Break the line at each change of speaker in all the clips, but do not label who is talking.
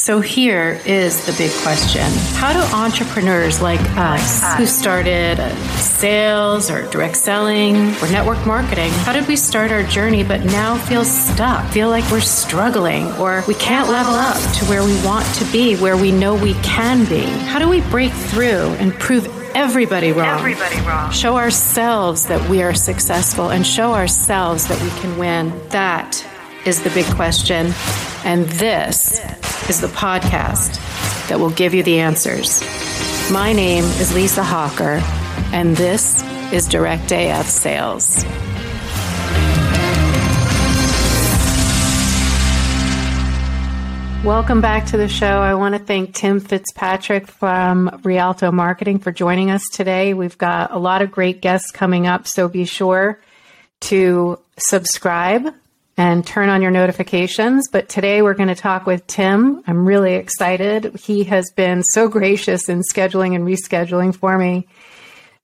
So here is the big question. How do entrepreneurs like us who started sales or direct selling or network marketing, how did we start our journey but now feel stuck, feel like we're struggling or we can't level up to where we want to be, where we know we can be? How do we break through and prove everybody wrong.
Everybody wrong.
Show ourselves that we are successful and show ourselves that we can win. That is the big question. And this is the podcast that will give you the answers. My name is Lisa Hawker, and this is Direct AF Sales. Welcome back to the show. I want to thank Tim Fitzpatrick from Rialto Marketing for joining us today. We've got a lot of great guests coming up, so be sure to subscribe and turn on your notifications. But today we're going to talk with Tim. I'm really excited. He has been so gracious in scheduling and rescheduling for me.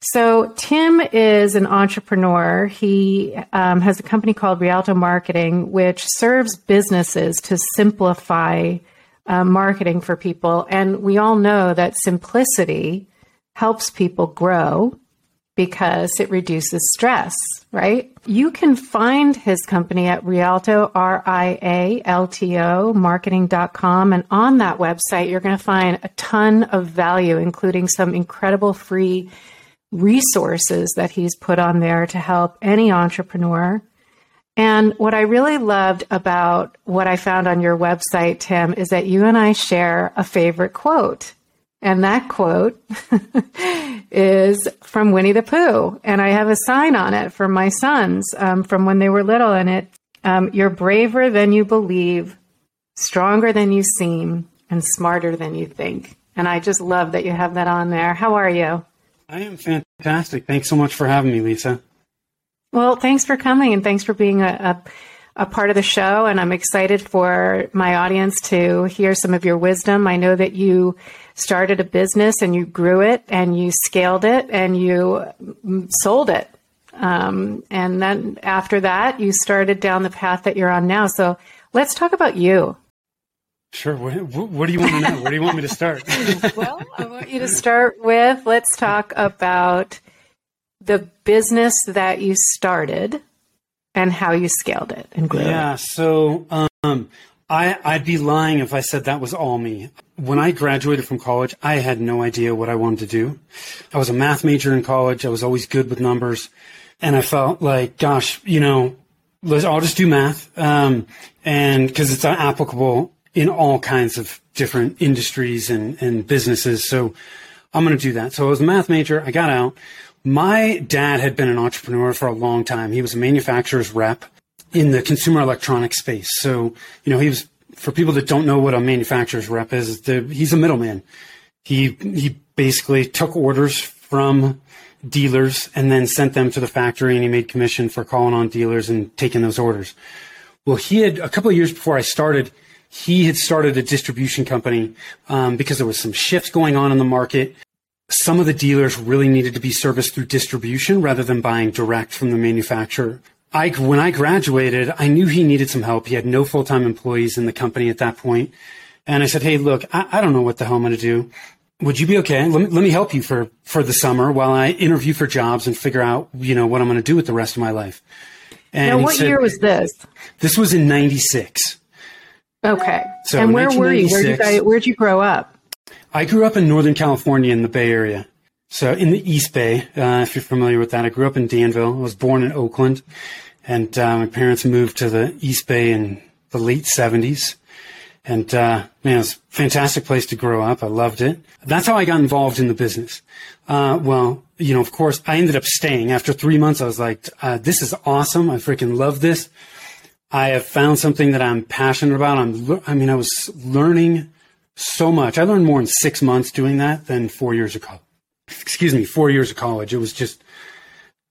So, Tim is an entrepreneur. He um, has a company called Rialto Marketing, which serves businesses to simplify uh, marketing for people. And we all know that simplicity helps people grow because it reduces stress, right? You can find his company at Rialto, R I A L T O, marketing.com. And on that website, you're going to find a ton of value, including some incredible free resources that he's put on there to help any entrepreneur. And what I really loved about what I found on your website, Tim, is that you and I share a favorite quote. And that quote is from Winnie the Pooh. And I have a sign on it for my sons um, from when they were little. And it, um, you're braver than you believe, stronger than you seem, and smarter than you think. And I just love that you have that on there. How are you?
I am fantastic. Thanks so much for having me, Lisa.
Well, thanks for coming and thanks for being a, a, a, part of the show. And I'm excited for my audience to hear some of your wisdom. I know that you started a business and you grew it and you scaled it and you sold it. Um, and then after that, you started down the path that you're on now. So let's talk about you.
Sure. What, what, do you want to know? Where do you want me to start?
well, I want you to start with let's talk about the business that you started and how you scaled it and grew
yeah,
it.
So um, I, I'd be lying if I said that was all me. When I graduated from college, I had no idea what I wanted to do. I was a math major in college. I was always good with numbers. And I felt like, gosh, you know, let's, I'll just do math. Um, and because it's applicable in all kinds of different industries and, and businesses. So I'm going to do that. So I was a math major. I got out. My dad had been an entrepreneur for a long time. He was a manufacturer's rep in the consumer electronics space. So, you know, he was, for people that don't know what a manufacturer's rep is, he's a middleman. He, he basically took orders from dealers and then sent them to the factory and he made commission for calling on dealers and taking those orders. Well, he had, a couple of years before I started, he had started a distribution company um, because there was some shifts going on in the market. Some of the dealers really needed to be serviced through distribution rather than buying direct from the manufacturer. I, when I graduated, I knew he needed some help. He had no full time employees in the company at that point. And I said, Hey, look, I, I don't know what the hell I'm going to do. Would you be okay? Let me, let me help you for, for the summer while I interview for jobs and figure out, you know, what I'm going to do with the rest of my life.
And now, what said, year was this?
This was in 96.
Okay. So and where were you? Where did you where'd you grow up?
I grew up in Northern California in the Bay Area. So in the East Bay, uh, if you're familiar with that, I grew up in Danville. I was born in Oakland, and uh, my parents moved to the East Bay in the late '70s. And uh, man, it was a fantastic place to grow up. I loved it. That's how I got involved in the business. Uh, well, you know, of course, I ended up staying. After three months, I was like, uh, "This is awesome! I freaking love this." I have found something that I'm passionate about. I'm, I mean, I was learning so much. I learned more in six months doing that than four years college. Excuse me, four years of college. It was just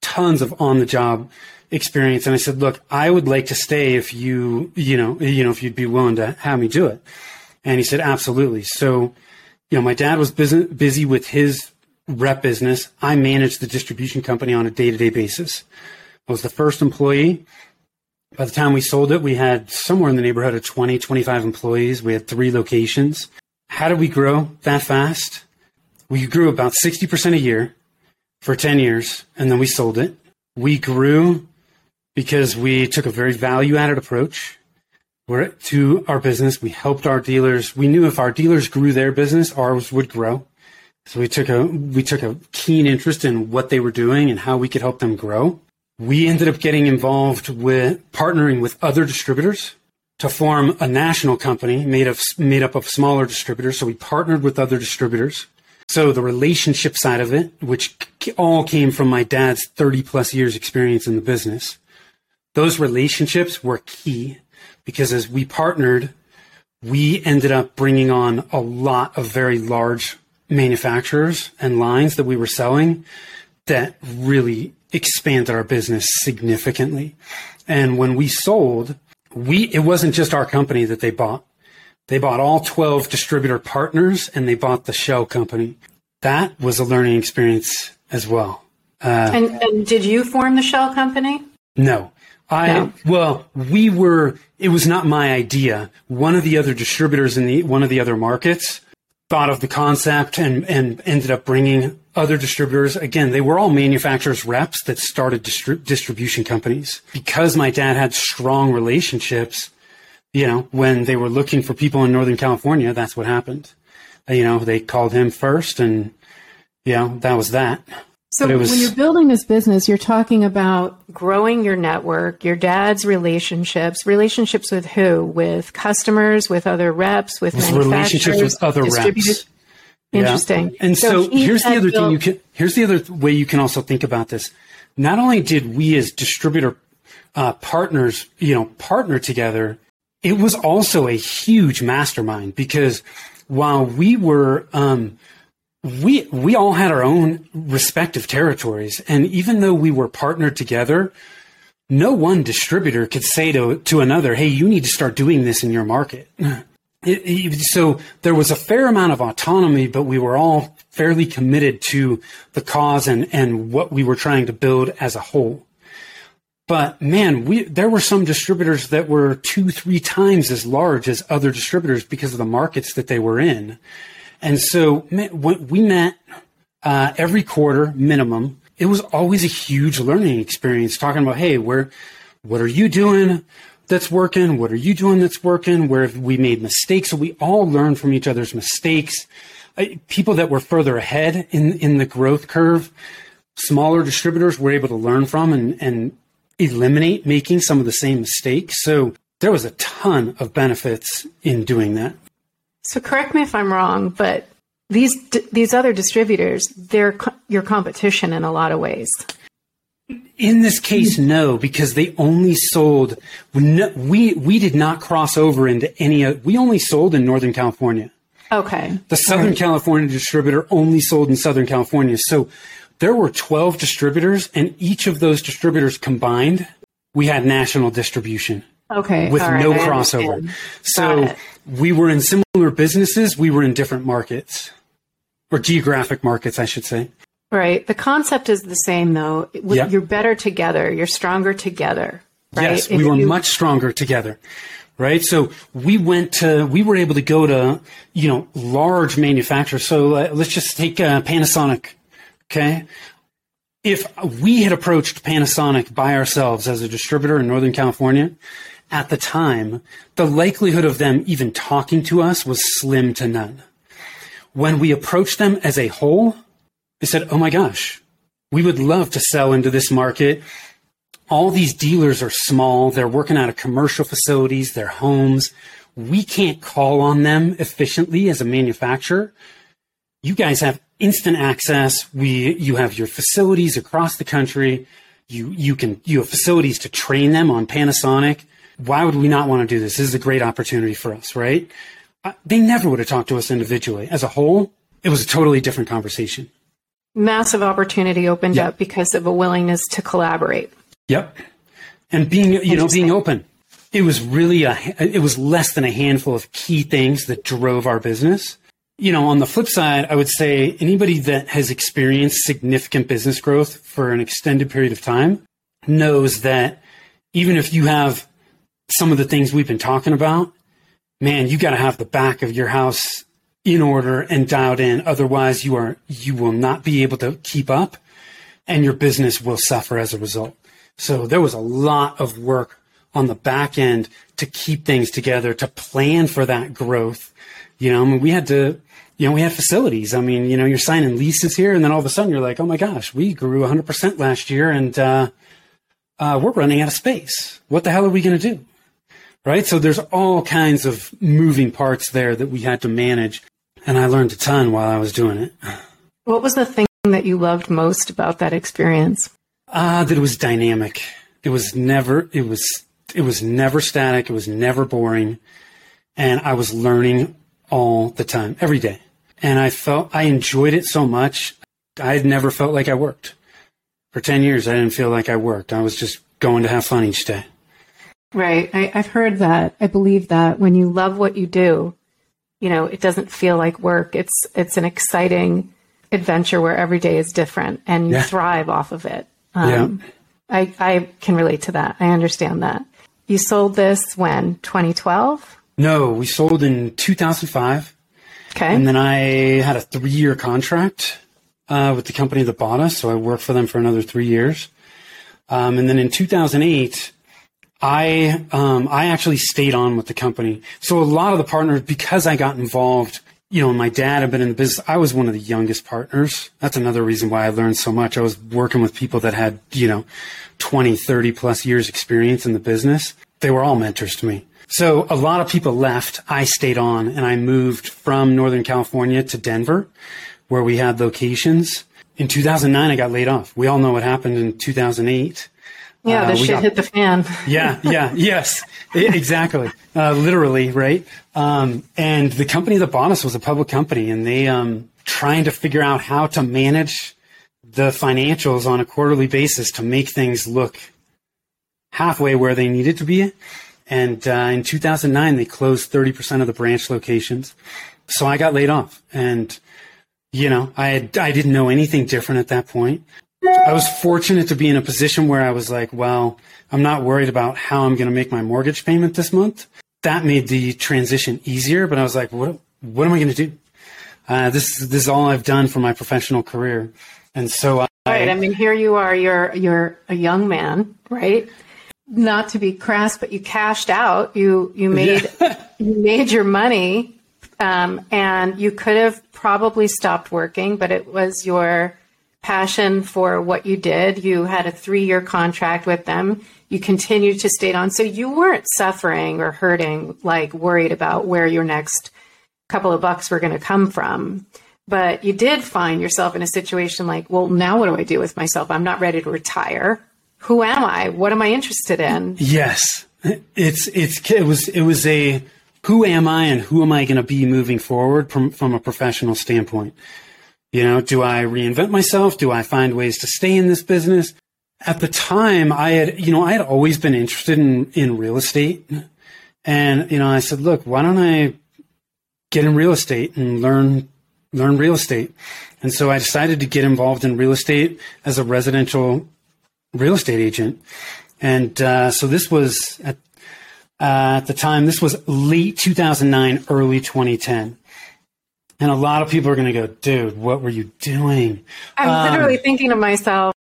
tons of on the job experience. And I said, look, I would like to stay if you, you know, you know, if you'd be willing to have me do it. And he said, absolutely. So, you know, my dad was busy, busy with his rep business. I managed the distribution company on a day to day basis. I was the first employee By the time we sold it, we had somewhere in the neighborhood of 20, 25 employees. We had three locations. How did we grow that fast? We grew about 60% a year for 10 years, and then we sold it. We grew because we took a very value added approach to our business. We helped our dealers. We knew if our dealers grew their business, ours would grow. So we took a we took a keen interest in what they were doing and how we could help them grow. We ended up getting involved with partnering with other distributors to form a national company made of made up of smaller distributors. So we partnered with other distributors. So the relationship side of it, which all came from my dad's 30 plus years experience in the business, those relationships were key because as we partnered, we ended up bringing on a lot of very large manufacturers and lines that we were selling that really expanded our business significantly. And when we sold, we it wasn't just our company that they bought. They bought all 12 distributor partners and they bought the shell company. That was a learning experience as well.
Uh, and, and, did you form the shell company?
No. I no. well, we were. It was not my idea. One of the other distributors in the one of the other markets thought of the concept and and ended up bringing other distributors. Again, they were all manufacturers reps that started distri- distribution companies because my dad had strong relationships. You know, when they were looking for people in Northern California, that's what happened. You know, they called him first, and you know that was that.
So was, when you're building this business, you're talking about growing your network, your dad's relationships, relationships with who? With customers, with other reps, with, with
relationships with other reps.
Interesting.
Yeah. And so, so here's the other built- thing you can here's the other way you can also think about this. Not only did we as distributor uh, partners, you know, partner together, it was also a huge mastermind because while we were um, we we all had our own respective territories, and even though we were partnered together, no one distributor could say to to another, "Hey, you need to start doing this in your market." It, it, so there was a fair amount of autonomy, but we were all fairly committed to the cause and and what we were trying to build as a whole. But man, we there were some distributors that were two, three times as large as other distributors because of the markets that they were in. And so man, we met uh, every quarter minimum. It was always a huge learning experience talking about, hey, where, what are you doing that's working? What are you doing that's working? Where have we made mistakes? So we all learn from each other's mistakes. Uh, people that were further ahead in, in the growth curve, smaller distributors were able to learn from and, and eliminate making some of the same mistakes. So there was a ton of benefits in doing that.
So correct me if I'm wrong, but these these other distributors, they're co- your competition in a lot of ways.
In this case, no, because they only sold. We we did not cross over into any. We only sold in Northern California.
Okay.
The Southern right. California distributor only sold in Southern California. So there were 12 distributors, and each of those distributors combined, we had national distribution.
Okay.
With no crossover. So we were in similar businesses, we were in different markets or geographic markets, I should say.
Right. The concept is the same though. Yep. You're better together, you're stronger together. Right?
Yes, we were you... much stronger together. Right. So we went to, we were able to go to, you know, large manufacturers. So uh, let's just take uh, Panasonic. Okay if we had approached Panasonic by ourselves as a distributor in Northern California, at the time, the likelihood of them even talking to us was slim to none. When we approached them as a whole, they said, Oh my gosh, we would love to sell into this market. All these dealers are small. They're working out of commercial facilities, their homes. We can't call on them efficiently as a manufacturer. You guys have instant access. We, you have your facilities across the country. You, you can, you have facilities to train them on Panasonic why would we not want to do this? This is a great opportunity for us, right? Uh, they never would have talked to us individually. As a whole, it was a totally different conversation.
Massive opportunity opened yep. up because of a willingness to collaborate.
Yep. And being, you know, being open. It was really a, it was less than a handful of key things that drove our business. You know, on the flip side, I would say anybody that has experienced significant business growth for an extended period of time knows that even if you have some of the things we've been talking about, man, you got to have the back of your house in order and dialed in. Otherwise, you are you will not be able to keep up, and your business will suffer as a result. So there was a lot of work on the back end to keep things together, to plan for that growth. You know, I mean, we had to, you know, we had facilities. I mean, you know, you're signing leases here, and then all of a sudden you're like, oh my gosh, we grew 100% last year, and uh, uh, we're running out of space. What the hell are we going to do? Right. So there's all kinds of moving parts there that we had to manage. And I learned a ton while I was doing it.
What was the thing that you loved most about that experience?
Ah, uh, that it was dynamic. It was never, it was, it was never static. It was never boring. And I was learning all the time, every day. And I felt, I enjoyed it so much. I had never felt like I worked. For 10 years, I didn't feel like I worked. I was just going to have fun each day.
Right. I, have heard that. I believe that when you love what you do, you know, it doesn't feel like work. It's it's an exciting adventure where every day is different and you yeah. thrive off of it. Um, yeah. I, I can relate to that. I understand that. You sold this when? 2012?
No, we sold in 2005.
Okay.
And then I had a three year contract uh, with the company that bought us. So I worked for them for another three years. Um, and then in 2008, I um, I actually stayed on with the company. So a lot of the partners, because I got involved, you know, my dad had been in the business. I was one of the youngest partners. That's another reason why I learned so much. I was working with people that had, you know, 20, 30 plus years experience in the business. They were all mentors to me. So a lot of people left. I stayed on and I moved from Northern California to Denver, where we had locations. In 2009, I got laid off. We all know what happened in 2008.
Yeah, uh, the shit got, hit the fan.
yeah, yeah, yes, exactly, uh, literally, right? Um, and the company that bought us was a public company, and they um, trying to figure out how to manage the financials on a quarterly basis to make things look halfway where they needed to be. And uh, in 2009, they closed 30% of the branch locations. So I got laid off, and you know, I had, I didn't know anything different at that point. I was fortunate to be in a position where I was like, well, I'm not worried about how I'm going to make my mortgage payment this month. That made the transition easier, but I was like, what, what am I going to do? Uh, this, this is all I've done for my professional career. And so I,
right. I mean, here you are, you're, you're a young man, right? Not to be crass, but you cashed out. You, you made, yeah. you made your money. Um, and you could have probably stopped working, but it was your, passion for what you did. You had a three year contract with them. You continued to stay on. So you weren't suffering or hurting, like worried about where your next couple of bucks were going to come from. But you did find yourself in a situation like, well, now what do I do with myself? I'm not ready to retire. Who am I? What am I interested in?
Yes. It's, it's, it was, it was a, who am I and who am I going to be moving forward from, from a professional standpoint? You know, do I reinvent myself? Do I find ways to stay in this business? At the time, I had, you know, I had always been interested in, in real estate. And, you know, I said, look, why don't I get in real estate and learn, learn real estate? And so I decided to get involved in real estate as a residential real estate agent. And, uh, so this was at, uh, at the time, this was late 2009, early 2010. And a lot of people are going to go, dude, what were you doing?
I'm um, literally thinking to myself,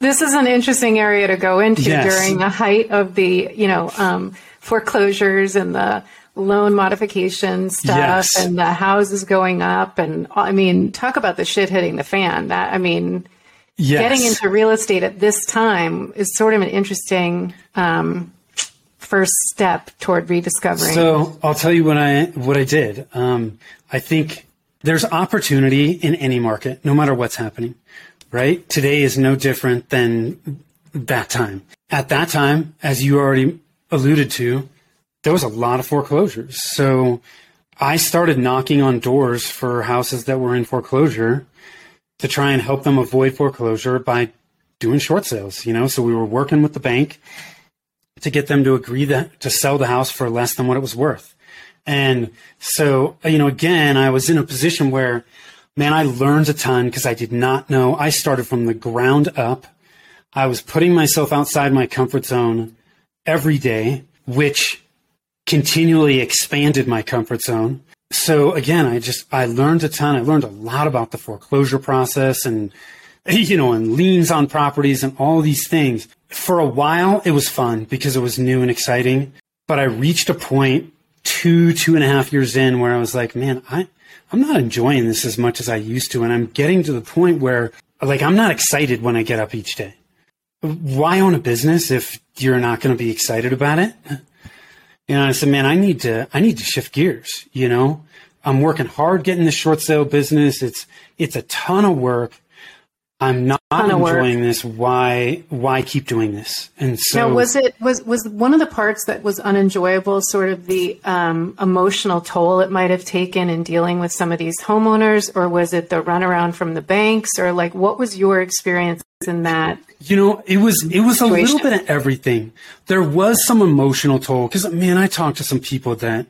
this is an interesting area to go into yes. during the height of the, you know, um, foreclosures and the loan modification stuff yes. and the houses going up. And I mean, talk about the shit hitting the fan. That, I mean, yes. getting into real estate at this time is sort of an interesting, um, first step toward rediscovering?
So I'll tell you what I what I did. Um, I think there's opportunity in any market, no matter what's happening. Right? Today is no different than that time. At that time, as you already alluded to, there was a lot of foreclosures. So I started knocking on doors for houses that were in foreclosure to try and help them avoid foreclosure by doing short sales, you know? So we were working with the bank to get them to agree that to sell the house for less than what it was worth. And so, you know, again, I was in a position where, man, I learned a ton because I did not know. I started from the ground up. I was putting myself outside my comfort zone every day, which continually expanded my comfort zone. So again, I just, I learned a ton. I learned a lot about the foreclosure process and, you know, and liens on properties and all these things. For a while, it was fun because it was new and exciting. But I reached a point two, two and a half years in where I was like, man, I, I'm not enjoying this as much as I used to. And I'm getting to the point where like, I'm not excited when I get up each day. Why own a business if you're not going to be excited about it? You know, I said, man, I need to, I need to shift gears. You know, I'm working hard getting the short sale business. It's, it's a ton of work. I'm not enjoying this. Why? Why keep doing this?
And so, now, was it was was one of the parts that was unenjoyable? Sort of the um, emotional toll it might have taken in dealing with some of these homeowners, or was it the runaround from the banks, or like what was your experience in that?
You know, it was it was situation? a little bit of everything. There was some emotional toll because man, I talked to some people that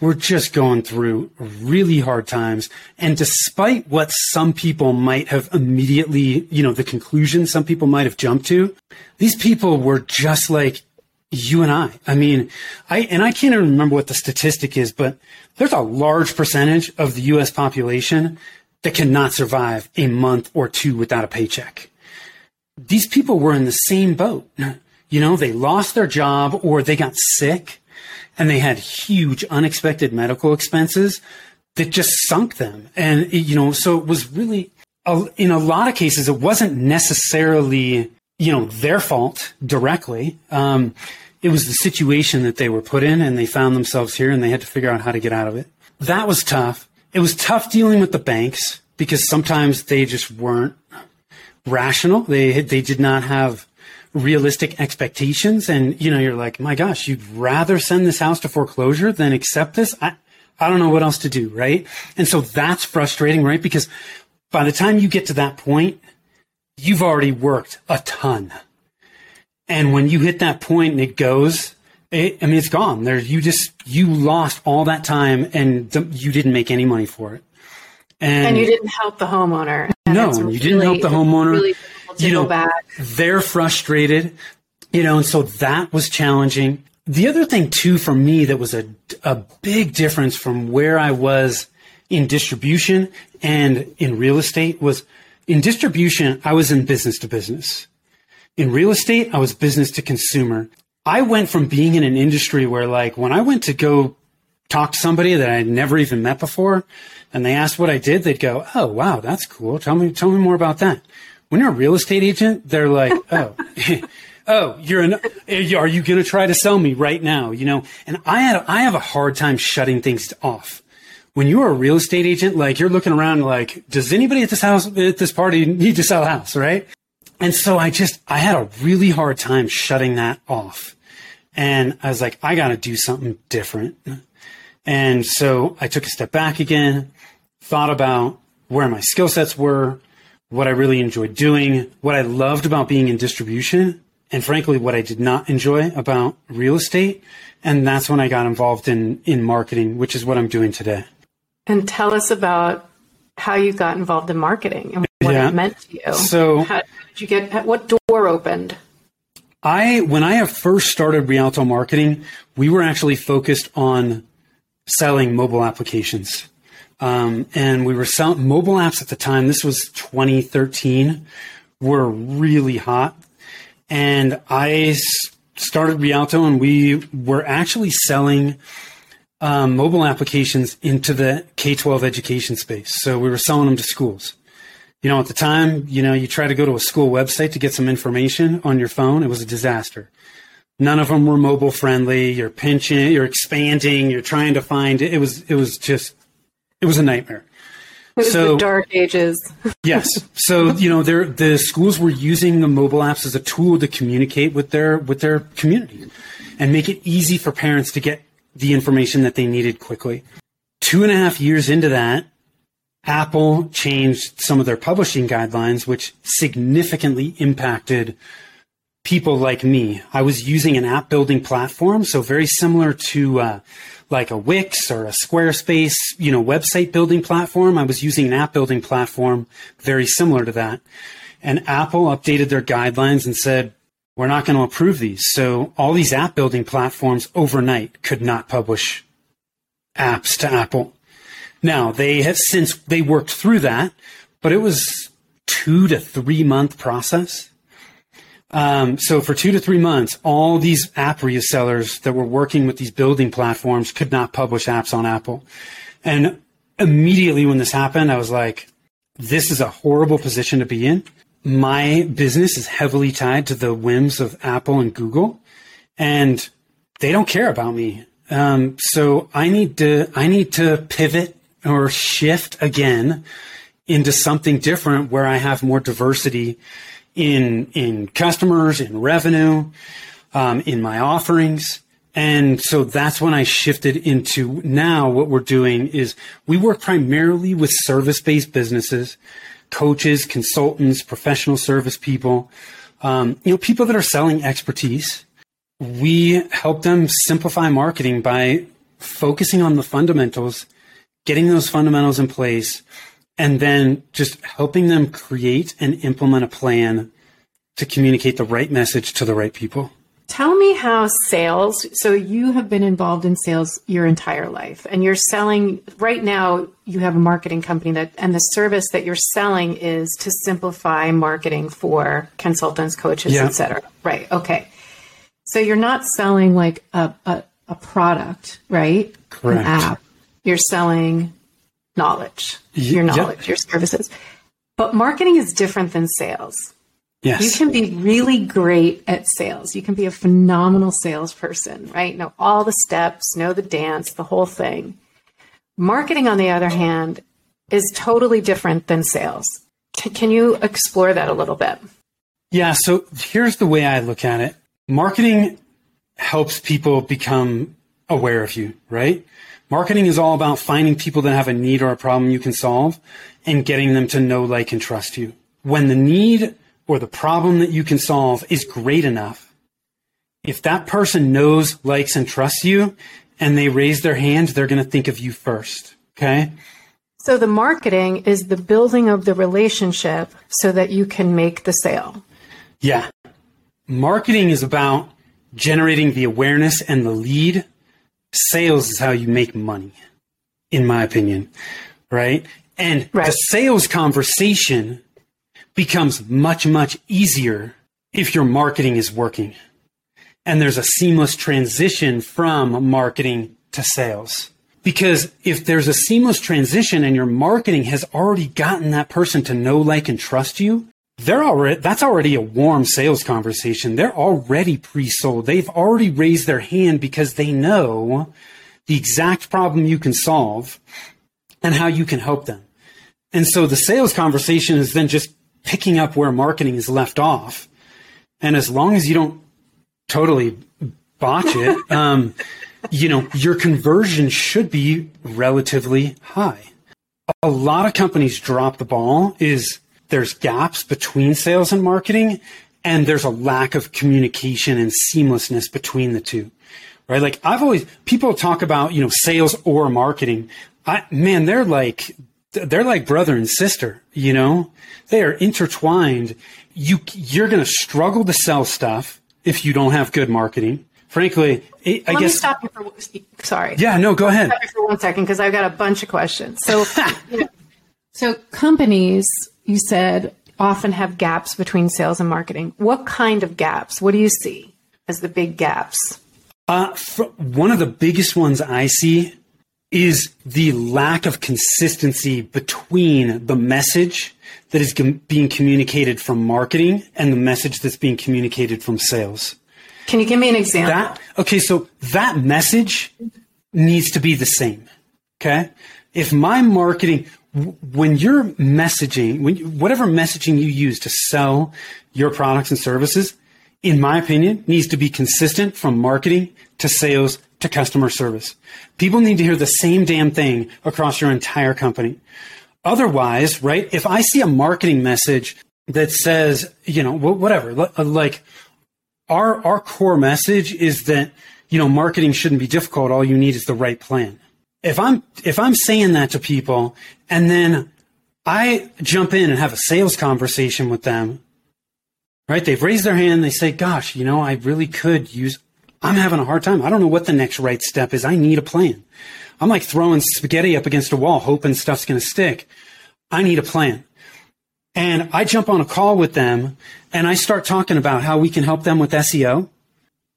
we're just going through really hard times. And despite what some people might have immediately, you know, the conclusion some people might have jumped to, these people were just like you and I. I mean, I, and I can't even remember what the statistic is, but there's a large percentage of the US population that cannot survive a month or two without a paycheck. These people were in the same boat. You know, they lost their job or they got sick and they had huge unexpected medical expenses that just sunk them. And, you know, so it was really, in a lot of cases, it wasn't necessarily, you know, their fault directly. Um, it was the situation that they were put in and they found themselves here and they had to figure out how to get out of it. That was tough. It was tough dealing with the banks because sometimes they just weren't rational. They, they did not have realistic expectations. And you know you're like my gosh you'd rather send this house to foreclosure than accept this? I i don't know what else to do right? And so that's frustrating right? Because by the time you get to that point you've already worked a ton. And when you hit that point and it goes it, i mean it's gone. There you just you lost all that time and the, you didn't make any money for it
and, and you didn't help the homeowner
no you didn't help the homeowner really
you know.
They're frustrated, you know, and so that was challenging. The other thing too for me that was a, a big difference from where I was in distribution and in real estate was in distribution, I was in business to business. In real estate, I was business to consumer. I went from being in an industry where like when I went to go talk to somebody that I had never even met before and they asked what I did, they'd go, Oh, wow, that's cool. Tell me, tell me more about that when you're a real estate agent, they're like, oh, oh, you're an, eh, are you going to try to sell me right now? You know, and I had, I have a hard time shutting things off. When you're a real estate agent, like you're looking around like, does anybody at this house, at this party need to sell a house? Right. And so I just, I had a really hard time shutting that off. And I was like, I got to do something different. And so I took a step back again, thought about where my skill sets were, what I really enjoyed doing, what I loved about being in distribution, and frankly, what I did not enjoy about real estate. And that's when I got involved in, in marketing, which is what I'm doing today.
And tell us about how you got involved in marketing and what yeah. it meant to you.
So,
how did you get, what door opened?
I, when I have first started Rialto marketing, we were actually focused on selling mobile applications. Um, and we were selling mobile apps at the time. This was 2013. Were really hot, and I started Rialto, and we were actually selling um, mobile applications into the K 12 education space. So we were selling them to schools. You know, at the time, you know, you try to go to a school website to get some information on your phone, it was a disaster. None of them were mobile friendly. You're pinching, you're expanding, you're trying to find it was it was just it was a nightmare.
It was so, the dark ages.
yes. So you know, there the schools were using the mobile apps as a tool to communicate with their with their community and make it easy for parents to get the information that they needed quickly. Two and a half years into that, Apple changed some of their publishing guidelines, which significantly impacted people like me. I was using an app building platform, so very similar to uh, like a Wix or a Squarespace, you know, website building platform. I was using an app building platform very similar to that. and Apple updated their guidelines and said, we're not going to approve these. So all these app building platforms overnight could not publish apps to Apple. Now they have since they worked through that, but it was two to three month process. Um, so for two to three months, all these app resellers that were working with these building platforms could not publish apps on Apple. And immediately when this happened, I was like, this is a horrible position to be in. My business is heavily tied to the whims of Apple and Google, and they don't care about me. Um, so I need to I need to pivot or shift again into something different where I have more diversity in in customers, in revenue, um, in my offerings. And so that's when I shifted into now what we're doing is we work primarily with service based businesses, coaches, consultants, professional service people, um, you know, people that are selling expertise. We help them simplify marketing by focusing on the fundamentals, getting those fundamentals in place, and then just helping them create and implement a plan to communicate the right message to the right people.
Tell me how sales, so you have been involved in sales your entire life and you're selling right now you have a marketing company that and the service that you're selling is to simplify marketing for consultants, coaches, yeah. etc. Right. Okay. So you're not selling like a, a, a product, right?
Correct.
An app. You're selling knowledge, your knowledge, yep. your services. But marketing is different than sales.
Yes.
You can be really great at sales. You can be a phenomenal salesperson, right? Know all the steps, know the dance, the whole thing. Marketing, on the other hand, is totally different than sales. Can you explore that a little bit?
Yeah. So here's the way I look at it marketing helps people become aware of you, right? Marketing is all about finding people that have a need or a problem you can solve and getting them to know, like, and trust you. When the need or the problem that you can solve is great enough, if that person knows, likes, and trusts you and they raise their hand, they're going to think of you first. Okay.
So the marketing is the building of the relationship so that you can make the sale.
Yeah. Marketing is about generating the awareness and the lead. Sales is how you make money, in my opinion. Right. And right. the sales conversation becomes much, much easier if your marketing is working. And there's a seamless transition from marketing to sales. Because if there's a seamless transition and your marketing has already gotten that person to know, like, and trust you, they're already, that's already a warm sales conversation. They're already pre-sold. They've already raised their hand because they know the exact problem you can solve and how you can help them. And so the sales conversation is then just picking up where marketing is left off. And as long as you don't totally botch it, um, you know, your conversion should be relatively high. A lot of companies drop the ball is there's gaps between sales and marketing and there's a lack of communication and seamlessness between the two. Right? Like I've always people talk about, you know, sales or marketing. I man, they're like they're like brother and sister, you know? They are intertwined. You you're going to struggle to sell stuff if you don't have good marketing. Frankly, I
Let
guess.
Me stop you for sorry.
Yeah, no, go ahead.
Stop you for one second because I've got a bunch of questions. So, you know, so companies, you said, often have gaps between sales and marketing. What kind of gaps? What do you see as the big gaps?
Uh, one of the biggest ones I see is the lack of consistency between the message that is being communicated from marketing and the message that's being communicated from sales.
Can you give me an example?
That, okay, so that message needs to be the same. Okay? If my marketing, when you're messaging, when whatever messaging you use to sell your products and services, in my opinion, needs to be consistent from marketing to sales to customer service. People need to hear the same damn thing across your entire company. Otherwise, right, if I see a marketing message that says, you know, whatever, uh, like our, our core message is that, you know, marketing shouldn't be difficult. All you need is the right plan. If I'm, if I'm saying that to people and then I jump in and have a sales conversation with them. Right? They've raised their hand. They say, gosh, you know, I really could use, I'm having a hard time. I don't know what the next right step is. I need a plan. I'm like throwing spaghetti up against a wall, hoping stuff's going to stick. I need a plan. And I jump on a call with them and I start talking about how we can help them with SEO.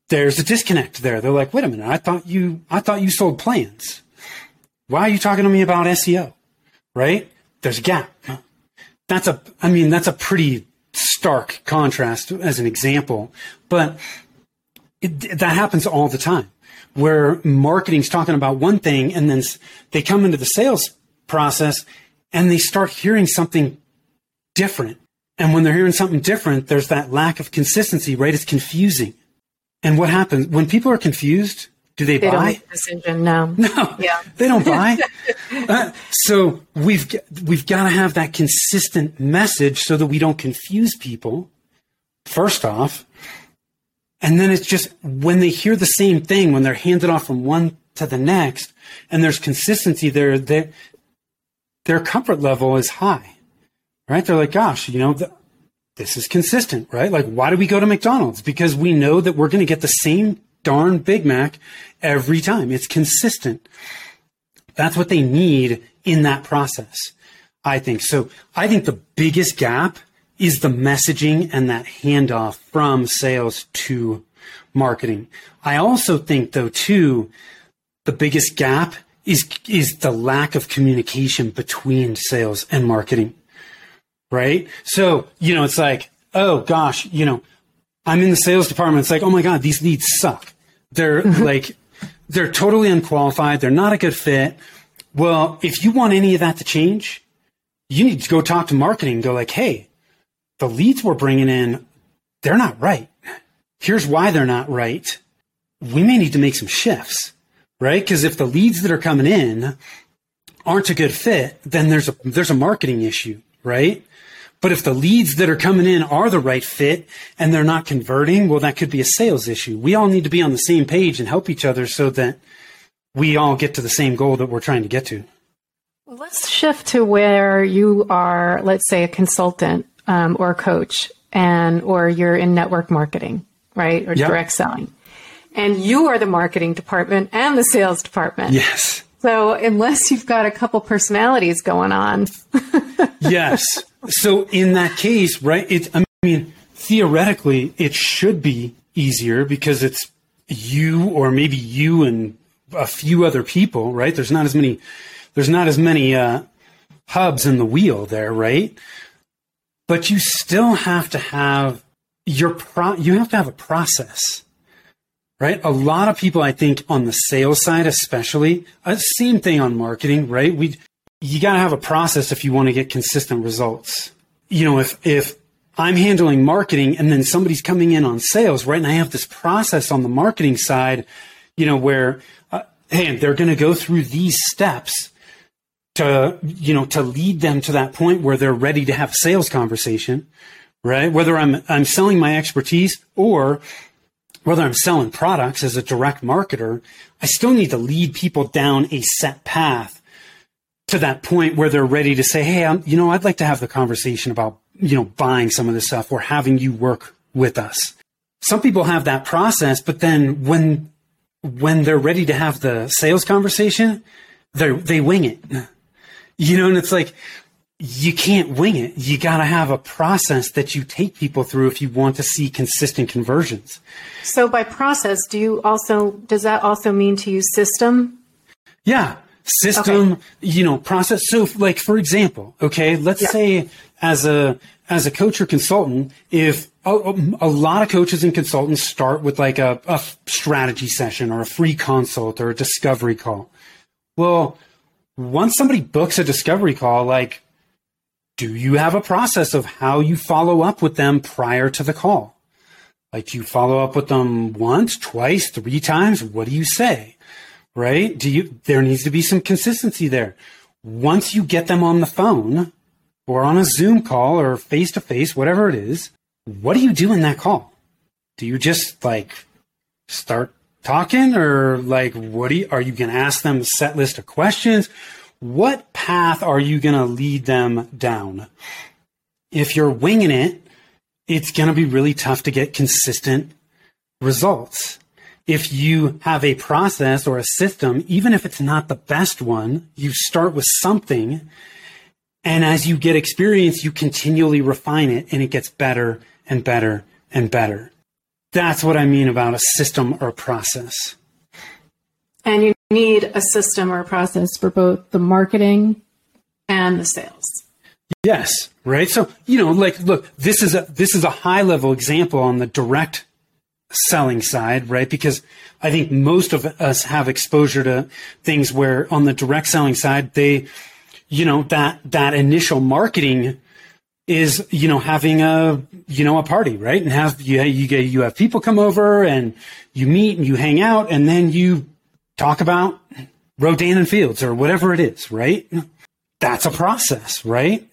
There's a disconnect there. They're like, wait a minute. I thought you, I thought you sold plans. Why are you talking to me about SEO? Right? There's a gap. That's a, I mean, that's a pretty stark contrast as an example, but it, that happens all the time where marketing's talking about one thing and then they come into the sales process and they start hearing something different. And when they're hearing something different, there's that lack of consistency, right? It's confusing. And what happens when people are confused? Do they,
they
buy? Don't
make a decision. No,
no, yeah, they don't buy. uh, so we've we've got to have that consistent message so that we don't confuse people. First off, and then it's just when they hear the same thing, when they're handed off from one to the next, and there's consistency there, their, their comfort level is high, right? They're like, gosh, you know, the, this is consistent, right? Like, why do we go to McDonald's? Because we know that we're going to get the same darn Big Mac every time. It's consistent. That's what they need in that process, I think. So I think the biggest gap is the messaging and that handoff from sales to marketing. I also think though too, the biggest gap is, is the lack of communication between sales and marketing. Right. So, you know, it's like, oh gosh, you know, I'm in the sales department. It's like, oh my God, these leads suck. They're mm-hmm. like, they're totally unqualified. They're not a good fit. Well, if you want any of that to change, you need to go talk to marketing and go like, Hey, the leads we're bringing in, they're not right. Here's why they're not right. We may need to make some shifts, right? Because if the leads that are coming in aren't a good fit, then there's a, there's a marketing issue, right? But if the leads that are coming in are the right fit and they're not converting, well, that could be a sales issue. We all need to be on the same page and help each other so that we all get to the same goal that we're trying to get to.
Let's shift to where you are, let's say, a consultant um, or a coach and or you're in network marketing, right? Or yep. direct selling. And you are the marketing department and the sales department.
Yes.
So unless you've got a couple personalities going on.
yes. So in that case, right, it I mean, theoretically it should be easier because it's you or maybe you and a few other people, right? There's not as many there's not as many uh, hubs in the wheel there, right? but you still have to have your pro you have to have a process right a lot of people i think on the sales side especially uh, same thing on marketing right we you got to have a process if you want to get consistent results. You know if if i'm handling marketing and then somebody's coming in on sales right and i have this process on the marketing side you know where uh, hey they're going to go through these steps to you know to lead them to that point where they're ready to have a sales conversation right? Whether i'm i'm selling my expertise or whether i'm selling products as a direct marketer i still need to lead people down a set path to that point where they're ready to say hey I'm, you know i'd like to have the conversation about you know buying some of this stuff or having you work with us some people have that process but then when when they're ready to have the sales conversation they they wing it you know, and it's like, you can't wing it. You got to have a process that you take people through if you want to see consistent conversions.
So by process, do you also, does that also mean to use system?
Yeah. System, okay. you know, process. So like, for example, okay, let's yeah. say as a, as a coach or consultant, if a, a, lot of coaches and consultants start with like a, a strategy session or a free consult or a discovery call. Well, once somebody books a discovery call, like, do you have a process of how you follow up with them prior to the call? Like, do you follow up with them once, twice, three times? What do you say? Right? Do you, there needs to be some consistency there. Once you get them on the phone or on a Zoom call or face to face, whatever it is, what do you do in that call? Do you just like start talking or like what do you, are you going to ask them a set list of questions what path are you going to lead them down? If you're winging it, it's going to be really tough to get consistent results. If you have a process or a system, even if it's not the best one, you start with something. And as you get experience, you continually refine it and it gets better and better and better. That's what I mean about a system or a process.
And you need a system or a process for both the marketing and the sales.
Yes, right. So, you know, like look, this is a this is a high level example on the direct selling side, right? Because I think most of us have exposure to things where on the direct selling side, they, you know, that, that initial marketing is, you know, having a, you know, a party, right? And have, you, you get, you have people come over and you meet and you hang out and then you talk about Rodan and Fields or whatever it is, right? That's a process, right?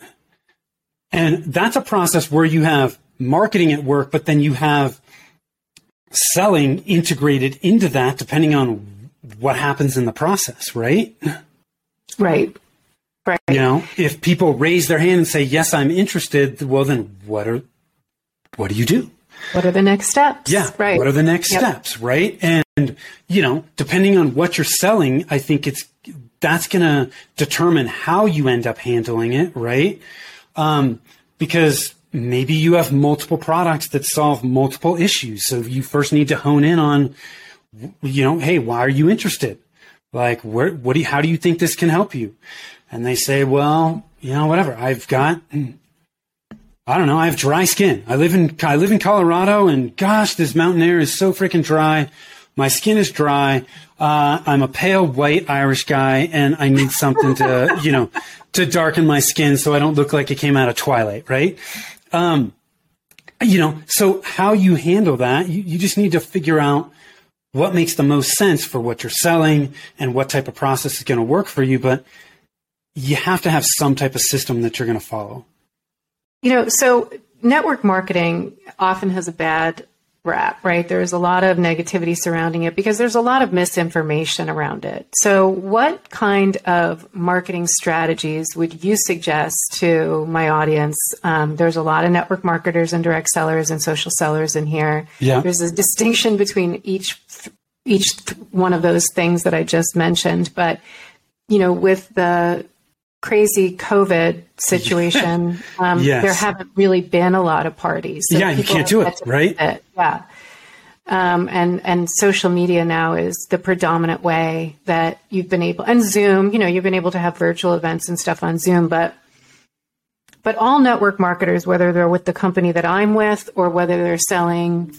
And that's a process where you have marketing at work, but then you have selling integrated into that depending on what happens in the process, right?
Right. Right.
You know, if people raise their hand and say, "Yes, I'm interested," well then what are what do you do?
What are the next steps?
Yeah.
Right.
What are the next yep. steps, right? And you know, depending on what you're selling, I think it's that's going to determine how you end up handling it, right? Um, because maybe you have multiple products that solve multiple issues. So you first need to hone in on, you know, hey, why are you interested? Like, where, what do you, how do you think this can help you? And they say, well, you know, whatever. I've got, I don't know. I have dry skin. I live in, I live in Colorado and gosh, this mountain air is so freaking dry. My skin is dry. Uh, I'm a pale white Irish guy and I need something to, you know, to darken my skin so I don't look like it came out of Twilight, right? Um, you know, so how you handle that, you, you just need to figure out what makes the most sense for what you're selling and what type of process is going to work for you. But you have to have some type of system that you're going to follow.
You know, so network marketing often has a bad rap, right? There's a lot of negativity surrounding it because there's a lot of misinformation around it. So, what kind of marketing strategies would you suggest to my audience? Um, there's a lot of network marketers and direct sellers and social sellers in here.
Yeah.
There's a distinction between each each one of those things that I just mentioned, but you know, with the crazy COVID situation, um, yes. there haven't really been a lot of parties.
So yeah, you can't do it, right?
It. Yeah. Um, and and social media now is the predominant way that you've been able and Zoom. You know, you've been able to have virtual events and stuff on Zoom, but but all network marketers, whether they're with the company that I'm with or whether they're selling,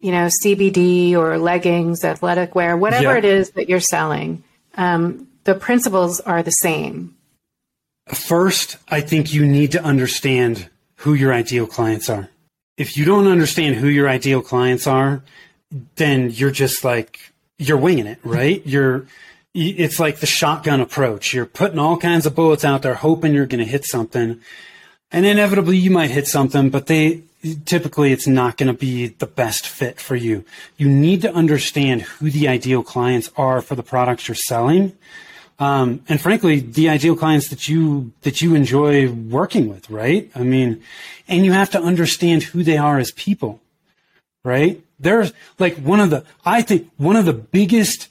you know, CBD or leggings, athletic wear, whatever yeah. it is that you're selling, um, the principles are the same.
First, I think you need to understand who your ideal clients are. If you don't understand who your ideal clients are, then you're just like, you're winging it, right? You're, it's like the shotgun approach. You're putting all kinds of bullets out there, hoping you're going to hit something. And inevitably you might hit something, but they, typically it's not going to be the best fit for you. You need to understand who the ideal clients are for the products you're selling um, and frankly, the ideal clients that you that you enjoy working with, right? I mean, and you have to understand who they are as people, right? There's like one of the I think one of the biggest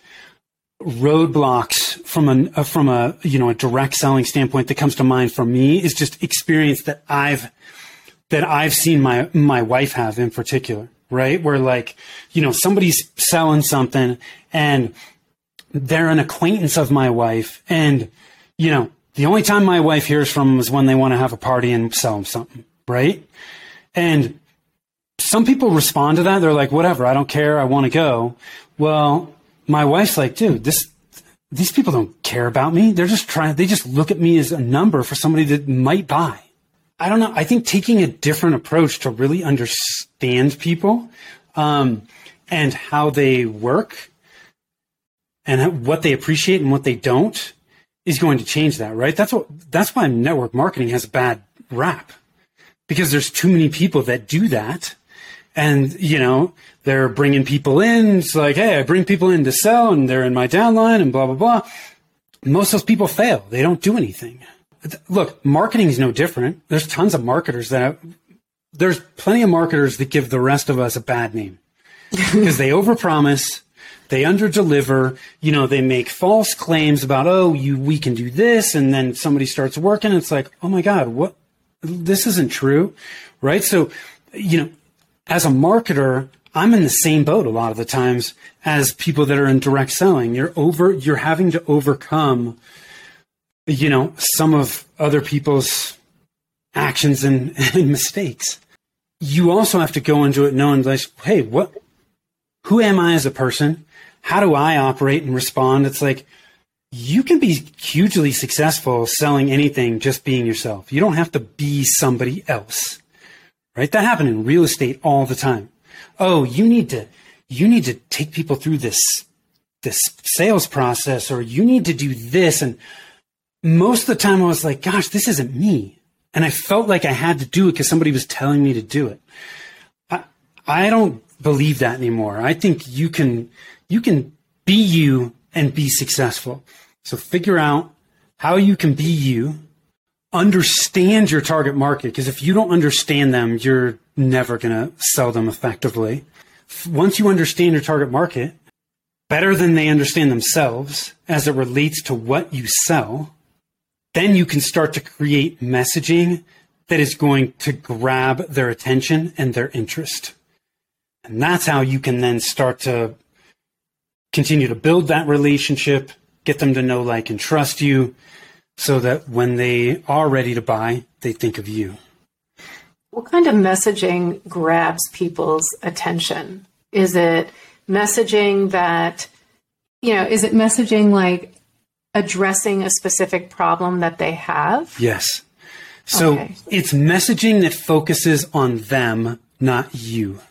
roadblocks from a uh, from a you know a direct selling standpoint that comes to mind for me is just experience that I've that I've seen my my wife have in particular, right? Where like you know somebody's selling something and they're an acquaintance of my wife. And, you know, the only time my wife hears from them is when they want to have a party and sell them something, right? And some people respond to that. They're like, whatever, I don't care. I want to go. Well, my wife's like, dude, this, these people don't care about me. They're just trying, they just look at me as a number for somebody that might buy. I don't know. I think taking a different approach to really understand people, um, and how they work and what they appreciate and what they don't is going to change that, right? That's what, that's why network marketing has a bad rap because there's too many people that do that. And, you know, they're bringing people in. It's like, hey, I bring people in to sell and they're in my downline and blah, blah, blah. most of those people fail. They don't do anything. Look, marketing is no different. There's tons of marketers that have, there's plenty of marketers that give the rest of us a bad name because they overpromise, they underdeliver, you know, they make false claims about, oh, you, we can do this. And then somebody starts working. it's like, oh my God, what? This isn't true. Right. So, you know, as a marketer, I'm in the same boat a lot of the times as people that are in direct selling. You're over, you're having to overcome, you know, some of other people's actions and, and mistakes. You also have to go into it knowing like, hey, what, who am I as a person? How do I operate and respond? It's like, you can be hugely successful selling anything just being yourself. You don't have to be somebody else, right? That happened in real estate all the time. Oh, you need to, you need to take people through this, this sales process, or you need to do this. And most of the time I was like, gosh, this isn't me. And I felt like I had to do it because somebody was telling me to do it. I, I don't believe that anymore. I think you can, you can be you and be successful. So figure out how you can be you, understand your target market. Because if you don't understand them, you're never going to sell them effectively. Once you understand your target market better than they understand themselves as it relates to what you sell, then you can start to create messaging that is going to grab their attention and their interest. And that's how you can then start to continue to build that relationship, get them to know, like, and trust you so that when they are ready to buy, they think of you.
What kind of messaging grabs people's attention? Is it messaging that, you know, is it messaging like addressing a specific problem that they have?
Yes. So okay. it's messaging that focuses on them, not you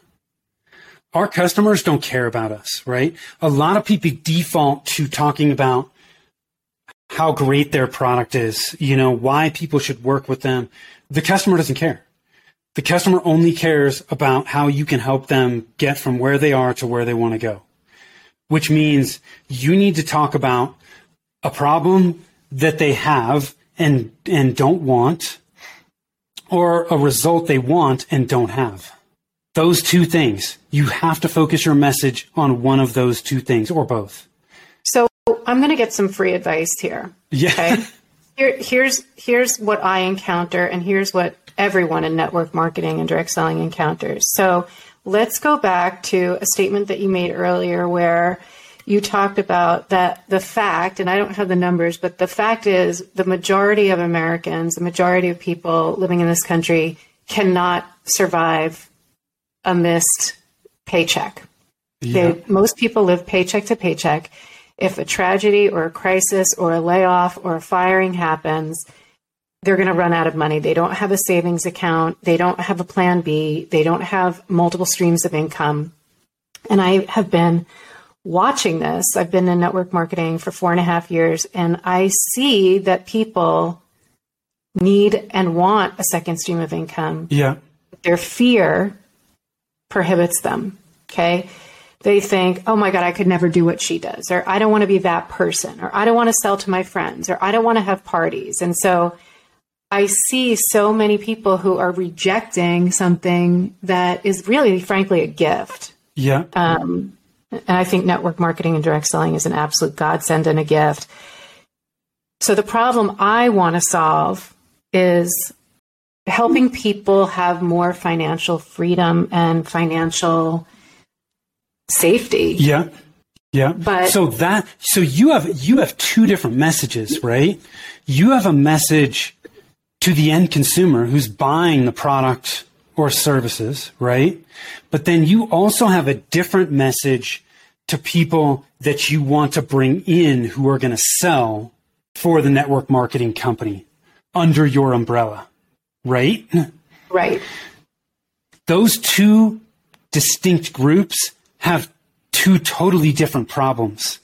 our customers don't care about us, right? A lot of people default to talking about how great their product is, you know, why people should work with them. The customer doesn't care. The customer only cares about how you can help them get from where they are to where they want to go, which means you need to talk about a problem that they have and, and don't want or a result they want and don't have. Those two things. You have to focus your message on one of those two things or both.
So I'm going to get some free advice here.
Yeah. Okay?
Here, here's here's what I encounter, and here's what everyone in network marketing and direct selling encounters. So let's go back to a statement that you made earlier, where you talked about that the fact, and I don't have the numbers, but the fact is the majority of Americans, the majority of people living in this country cannot survive a missed paycheck. Yeah. They, most people live paycheck to paycheck. If a tragedy or a crisis or a layoff or a firing happens, they're going to run out of money. They don't have a savings account. They don't have a plan B. They don't have multiple streams of income. And I have been watching this. I've been in network marketing for four and a half years, and I see that people need and want a second stream of income.
Yeah.
Their fear prohibits them. Okay. They think, oh my God, I could never do what she does, or I don't want to be that person, or I don't want to sell to my friends, or I don't want to have parties. And so I see so many people who are rejecting something that is really, frankly, a gift.
Yeah.
Um, and I think network marketing and direct selling is an absolute godsend and a gift. So the problem I want to solve is helping people have more financial freedom and financial safety.
Yeah. Yeah. But so that so you have you have two different messages, right? You have a message to the end consumer who's buying the product or services, right? But then you also have a different message to people that you want to bring in who are going to sell for the network marketing company under your umbrella right?
Right.
Those two distinct groups have two totally different problems,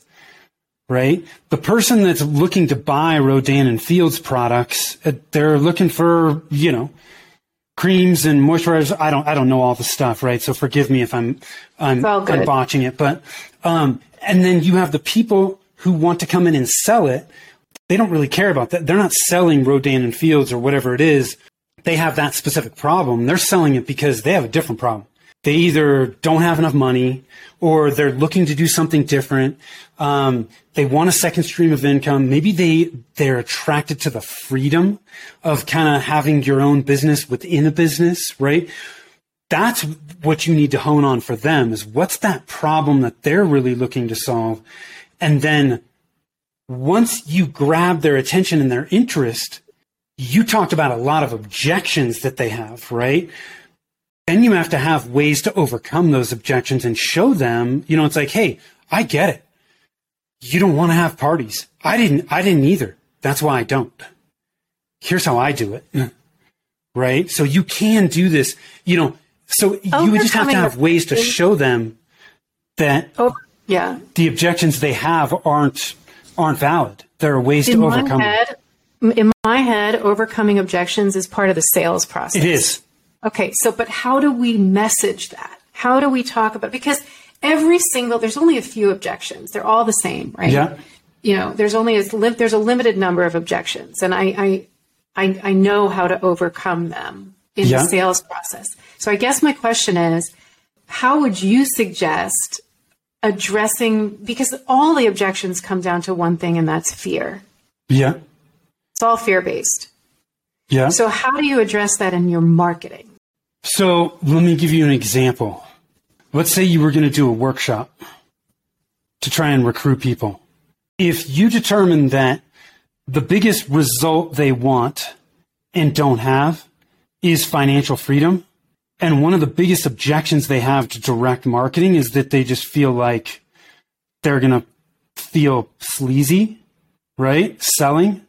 right? The person that's looking to buy Rodan and Fields products, uh, they're looking for, you know, creams and moisturizers. I don't, I don't know all the stuff, right? So forgive me if I'm, I'm, I'm botching it, but, um, and then you have the people who want to come in and sell it they don't really care about that. They're not selling Rodan and Fields or whatever it is. They have that specific problem. They're selling it because they have a different problem. They either don't have enough money or they're looking to do something different. Um, they want a second stream of income. Maybe they, they're attracted to the freedom of kind of having your own business within a business, right? That's what you need to hone on for them is what's that problem that they're really looking to solve? And then once you grab their attention and their interest, you talked about a lot of objections that they have, right? Then you have to have ways to overcome those objections and show them, you know, it's like, hey, I get it. You don't want to have parties. I didn't, I didn't either. That's why I don't. Here's how I do it. Right? So you can do this, you know, so you would just have to have ways to show them that
oh, yeah.
the objections they have aren't aren't valid. There are ways in to overcome
head, In my head, overcoming objections is part of the sales process.
It is.
Okay, so but how do we message that? How do we talk about because every single there's only a few objections. They're all the same, right?
Yeah.
You know, there's only a there's a limited number of objections, and I I I, I know how to overcome them in yeah. the sales process. So I guess my question is, how would you suggest addressing because all the objections come down to one thing and that's fear.
Yeah.
It's all fear based.
Yeah.
So how do you address that in your marketing?
So let me give you an example. Let's say you were going to do a workshop to try and recruit people. If you determine that the biggest result they want and don't have is financial freedom, and one of the biggest objections they have to direct marketing is that they just feel like they're going to feel sleazy, right? Selling.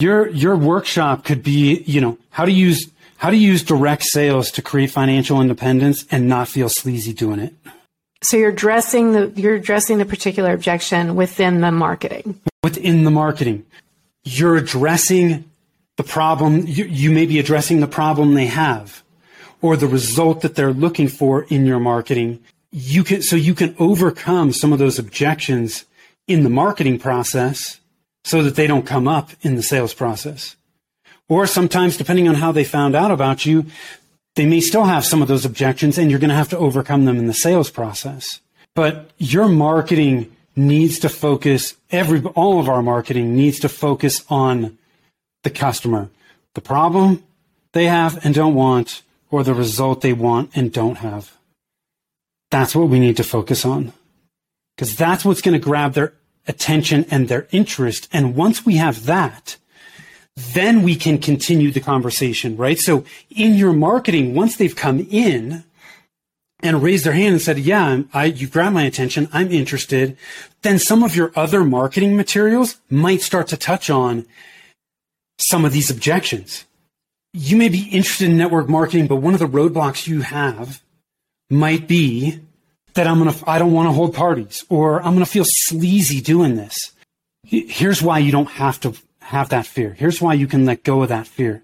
Your your workshop could be, you know, how to use how to use direct sales to create financial independence and not feel sleazy doing it.
So you're addressing the you're addressing the particular objection within the marketing.
Within the marketing. You're addressing the problem you, you may be addressing the problem they have or the result that they're looking for in your marketing. You can, so you can overcome some of those objections in the marketing process so that they don't come up in the sales process. Or sometimes, depending on how they found out about you, they may still have some of those objections and you're going to have to overcome them in the sales process. But your marketing needs to focus every, all of our marketing needs to focus on the customer, the problem they have and don't want, or the result they want and don't have. That's what we need to focus on. Because that's what's going to grab their attention and their interest. And once we have that, then we can continue the conversation, right? So in your marketing, once they've come in and raised their hand and said, yeah, I, you grabbed my attention. I'm interested. Then some of your other marketing materials might start to touch on some of these objections you may be interested in network marketing, but one of the roadblocks you have might be that I'm gonna I don't want to hold parties or I'm gonna feel sleazy doing this. Here's why you don't have to have that fear. Here's why you can let go of that fear.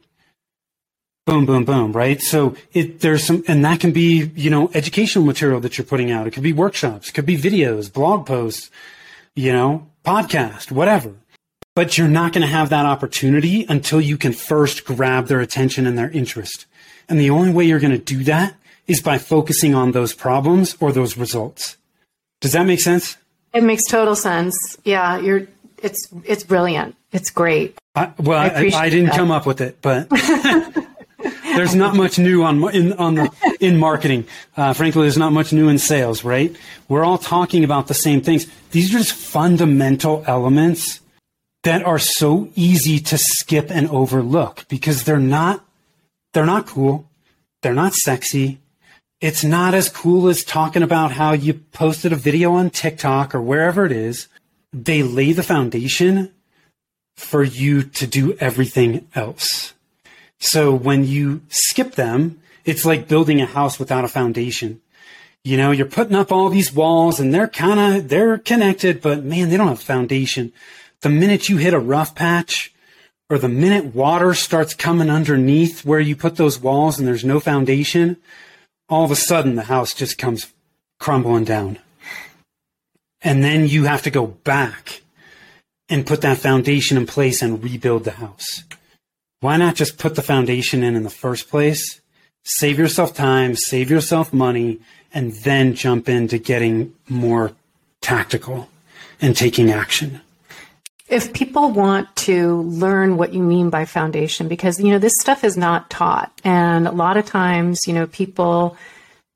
Boom, boom, boom, right? So it, there's some, and that can be, you know, educational material that you're putting out. It could be workshops, it could be videos, blog posts, you know, podcast, whatever but you're not going to have that opportunity until you can first grab their attention and their interest. And the only way you're going to do that is by focusing on those problems or those results. Does that make sense?
It makes total sense. Yeah, you're it's it's brilliant. It's great.
I, well, I, I, I didn't that. come up with it, but there's not much new on in on the, in marketing. Uh, frankly, there's not much new in sales. Right? We're all talking about the same things. These are just fundamental elements that are so easy to skip and overlook because they're not they're not cool. They're not sexy. It's not as cool as talking about how you posted a video on TikTok or wherever it is. They lay the foundation for you to do everything else. So when you skip them, it's like building a house without a foundation. You know, you're putting up all these walls and they're kind of, they're connected, but man, they don't have a foundation the minute you hit a rough patch or the minute water starts coming underneath where you put those walls and there's no foundation, all of a sudden the house just comes crumbling down. And then you have to go back and put that foundation in place and rebuild the house. Why not just put the foundation in in the first place? Save yourself time, save yourself money, and then jump into getting more tactical and taking action.
If people want to learn what you mean by foundation, because, you know, this stuff is not taught. And a lot of times, you know, people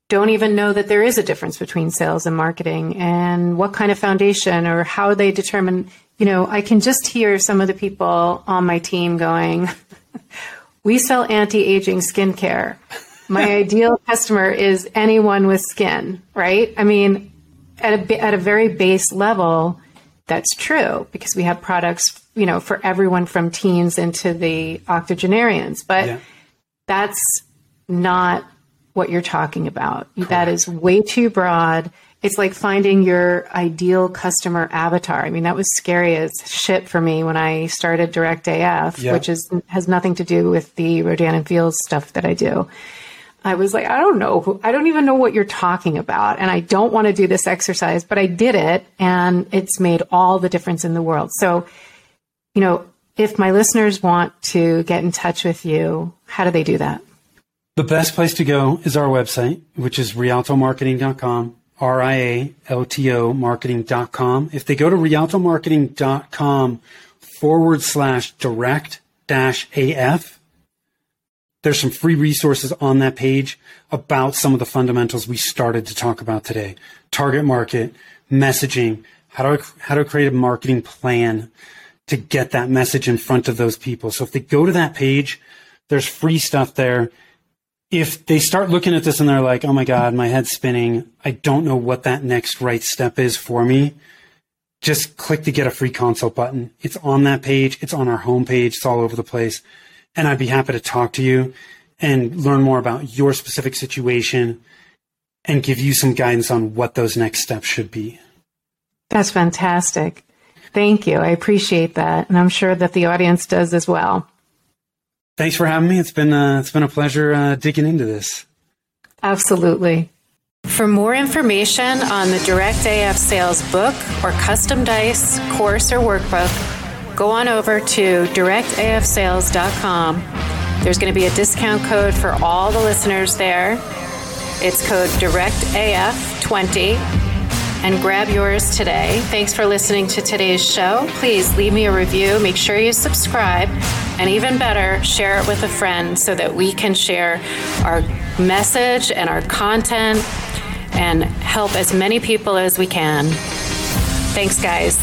don't even know that there is a difference between sales and marketing and what kind of foundation or how they determine, you know, I can just hear some of the people on my team going, we sell anti-aging skincare. My ideal customer is anyone with skin, right? I mean, at a, at a very base level, that's true because we have products, you know, for everyone from teens into the octogenarians. But yeah. that's not what you're talking about. Correct. That is way too broad. It's like finding your ideal customer avatar. I mean, that was scary as shit for me when I started Direct AF, yeah. which is has nothing to do with the Rodan and Fields stuff that I do. I was like, I don't know. I don't even know what you're talking about. And I don't want to do this exercise, but I did it and it's made all the difference in the world. So, you know, if my listeners want to get in touch with you, how do they do that?
The best place to go is our website, which is rialtomarketing.com, R-I-A-L-T-O marketing.com. If they go to rialtomarketing.com forward slash direct dash AF, there's some free resources on that page about some of the fundamentals we started to talk about today. Target market, messaging, how to, how to create a marketing plan to get that message in front of those people. So if they go to that page, there's free stuff there. If they start looking at this and they're like, oh my God, my head's spinning. I don't know what that next right step is for me. Just click to get a free consult button. It's on that page. It's on our homepage. It's all over the place and I'd be happy to talk to you and learn more about your specific situation and give you some guidance on what those next steps should be.
That's fantastic. Thank you. I appreciate that. And I'm sure that the audience does as well.
Thanks for having me. It's been, uh, it's been a pleasure uh, digging into this.
Absolutely. For more information on the Direct AF Sales book or custom dice, course, or workbook, go on over to directafsales.com. There's going to be a discount code for all the listeners there. It's code DIRECTAF20 and grab yours today. Thanks for listening to today's show. Please leave me a review. Make sure you subscribe. And even better, share it with a friend so that we can share our message and our content and help as many people as we can. Thanks, guys.